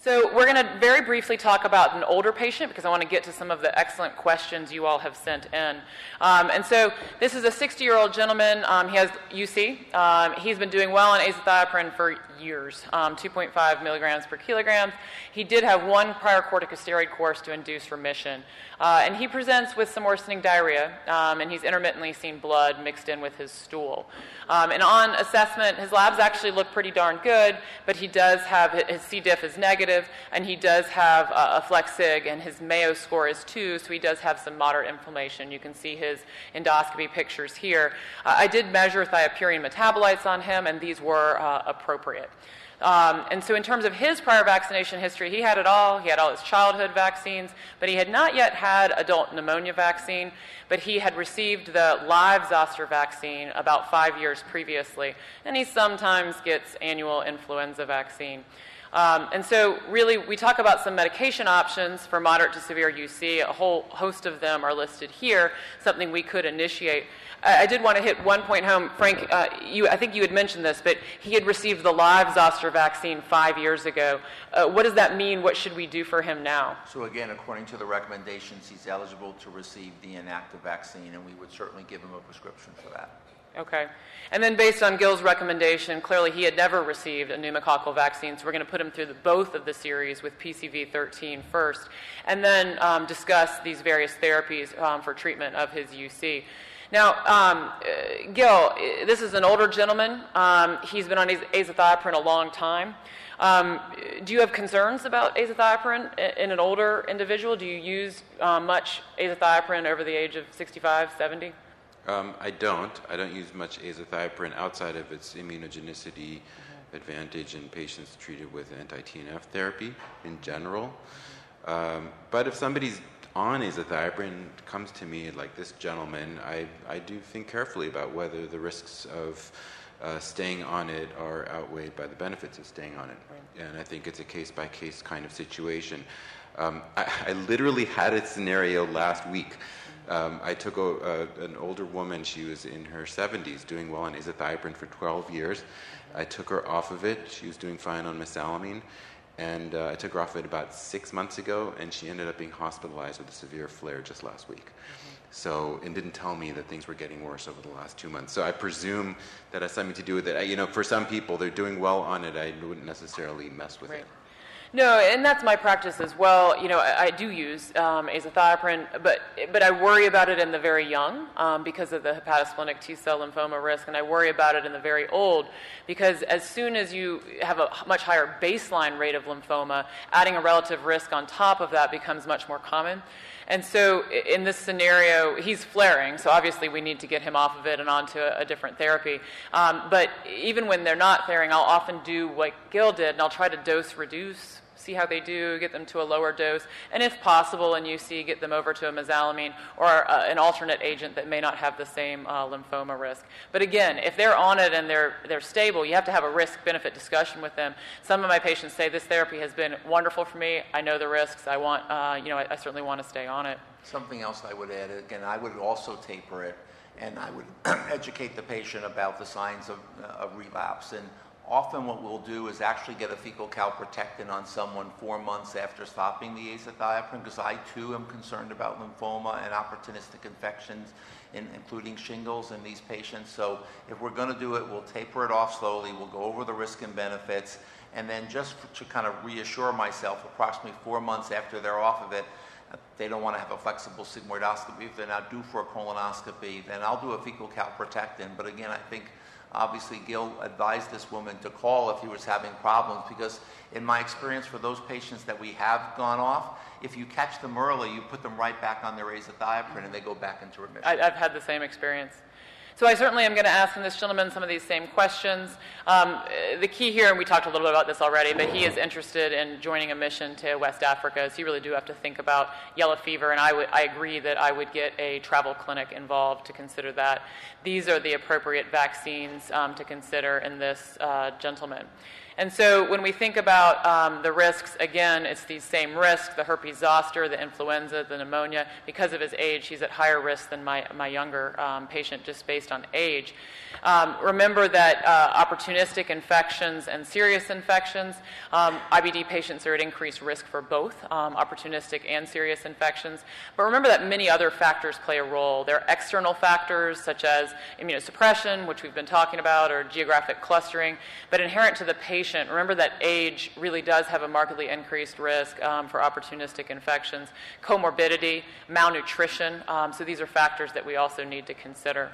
So we're going to very briefly talk about an older patient because I want to get to some of the excellent questions you all have sent in. Um, and so this is a 60-year-old gentleman. Um, he has UC. Um, he's been doing well on azathioprine for years, um, 2.5 milligrams per kilogram. He did have one prior corticosteroid course to induce remission. Uh, and he presents with some worsening diarrhea, um, and he's intermittently seen blood mixed in with his stool. And on assessment, his labs actually look pretty darn good, but he does have his C. diff is negative, and he does have a flex sig, and his Mayo score is two, so he does have some moderate inflammation. You can see his endoscopy pictures here. Uh, I did measure thiopurine metabolites on him, and these were uh, appropriate. Um, and so, in terms of his prior vaccination history, he had it all. He had all his childhood vaccines, but he had not yet had adult pneumonia vaccine. But he had received the live zoster vaccine about five years previously, and he sometimes gets annual influenza vaccine. Um, and so, really, we talk about some medication options for moderate to severe UC. A whole host of them are listed here, something we could initiate. I, did want to hit one point home. Frank, uh, you, I think you had mentioned this, but he had received the live zoster vaccine five years ago. Uh, what does that mean? What should we do for him now? So again, according to the recommendations, he's eligible to receive the inactive vaccine, and we would certainly give him a prescription for that. Okay. And then, based on Gil's recommendation, clearly he had never received a pneumococcal vaccine, so we're going to put him through the, both of the series with PCV 13 first, and then um, discuss these various therapies um, for treatment of his UC. Now, um, uh, Gil, this is an older gentleman. Um, he's been on azathioprine a long time. Um, do you have concerns about azathioprine in an older individual? Do you use uh, much azathioprine over the age of 65, 70? Um, I don't. I don't use much azathioprine outside of its immunogenicity mm-hmm. advantage in patients treated with anti-TNF therapy in general. Um, but if somebody's on azathioprine comes to me like this gentleman, I, I do think carefully about whether the risks of uh, staying on it are outweighed by the benefits of staying on it. Right. And I think it's a case by case kind of situation. Um, I, I, literally had a scenario last week. Um, I took a, a, an older woman, she was in her 70s, doing well on azathioprine for 12 years. I took her off of it. She was doing fine on mesalamine. And uh, I took her off it about six months ago, and she ended up being hospitalized with a severe flare just last week. So, and didn't tell me that things were getting worse over the last two months. So I presume that has something to do with it. You know, for some people, they're doing well on it. I wouldn't necessarily mess with right. it. No, and that's my practice as well. You know, I, I do use um, azathioprine, but but I worry about it in the very young um, because of the hepatosplenic T cell lymphoma risk, and I worry about it in the very old because as soon as you have a much higher baseline rate of lymphoma, adding a relative risk on top of that becomes much more common. And so in this scenario, he's flaring, so obviously we need to get him off of it and onto a, a different therapy. Um, but even when they're not flaring, I'll often do what Gil did, and I'll try to dose reduce see how they do, get them to a lower dose, and if possible in UC, get them over to a mesalamine or uh, an alternate agent that may not have the same uh, lymphoma risk. But again, if they're on it and they're, they're stable, you have to have a risk benefit discussion with them. Some of my patients say this therapy has been wonderful for me. I know the risks. I want, uh, you know, I, I certainly want to stay on it. Something else I would add, again, I would also taper it and I would educate the patient about the signs of, uh, of relapse. And Often what we'll do is actually get a fecal calprotectin on someone four months after stopping the azathioprine because I too am concerned about lymphoma and opportunistic infections, in, including shingles in these patients. So if we're going to do it, we'll taper it off slowly. We'll go over the risk and benefits. And then just to kind of reassure myself, approximately four months after they're off of it, they don't want to have a flexible sigmoidoscopy. If they're not due for a colonoscopy, then I'll do a fecal calprotectin. But again, I think Obviously, Gil advised this woman to call if he was having problems because, in my experience, for those patients that we have gone off, if you catch them early, you put them right back on their azathioprine and they go back into remission. I, have had the same experience. So I certainly am going to ask this gentleman some of these same questions. Um, the key here, and we talked a little bit about this already, but he is interested in joining a mission to West Africa, so you really do have to think about yellow fever, and I, agree that I would get a travel clinic involved to consider that. These are the appropriate vaccines um, to consider in this uh, gentleman. And so when we think about um, the risks, again, it's these same risks the herpes zoster, the influenza, the pneumonia. Because of his age, he's at higher risk than my, my younger um, patient just based on age. Um, remember that uh, opportunistic infections and serious infections, um, IBD patients are at increased risk for both um, opportunistic and serious infections. But remember that many other factors play a role. There are external factors such as immunosuppression, which we've been talking about, or geographic clustering. But inherent to the patient, remember that age really does have a markedly increased risk um, for opportunistic infections, comorbidity, malnutrition. Um, so these are factors that we also need to consider.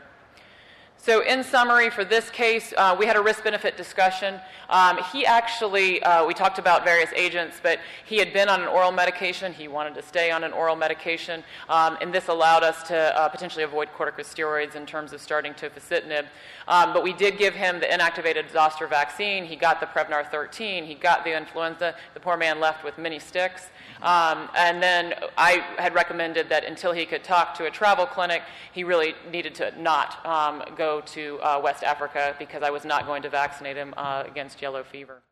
So, in summary, for this case, uh, we had a risk benefit discussion. Um, he actually, uh, we talked about various agents, but he had been on an oral medication. He wanted to stay on an oral medication, um, and this allowed us to uh, potentially avoid corticosteroids in terms of starting tofacitinib. Um, but we did give him the inactivated zoster vaccine. He got the Prevnar 13. He got the influenza. The poor man left with many sticks. Um, and then I had recommended that until he could talk to a travel clinic, he really needed to not um, go to uh, West Africa because I was not going to vaccinate him uh, against yellow fever.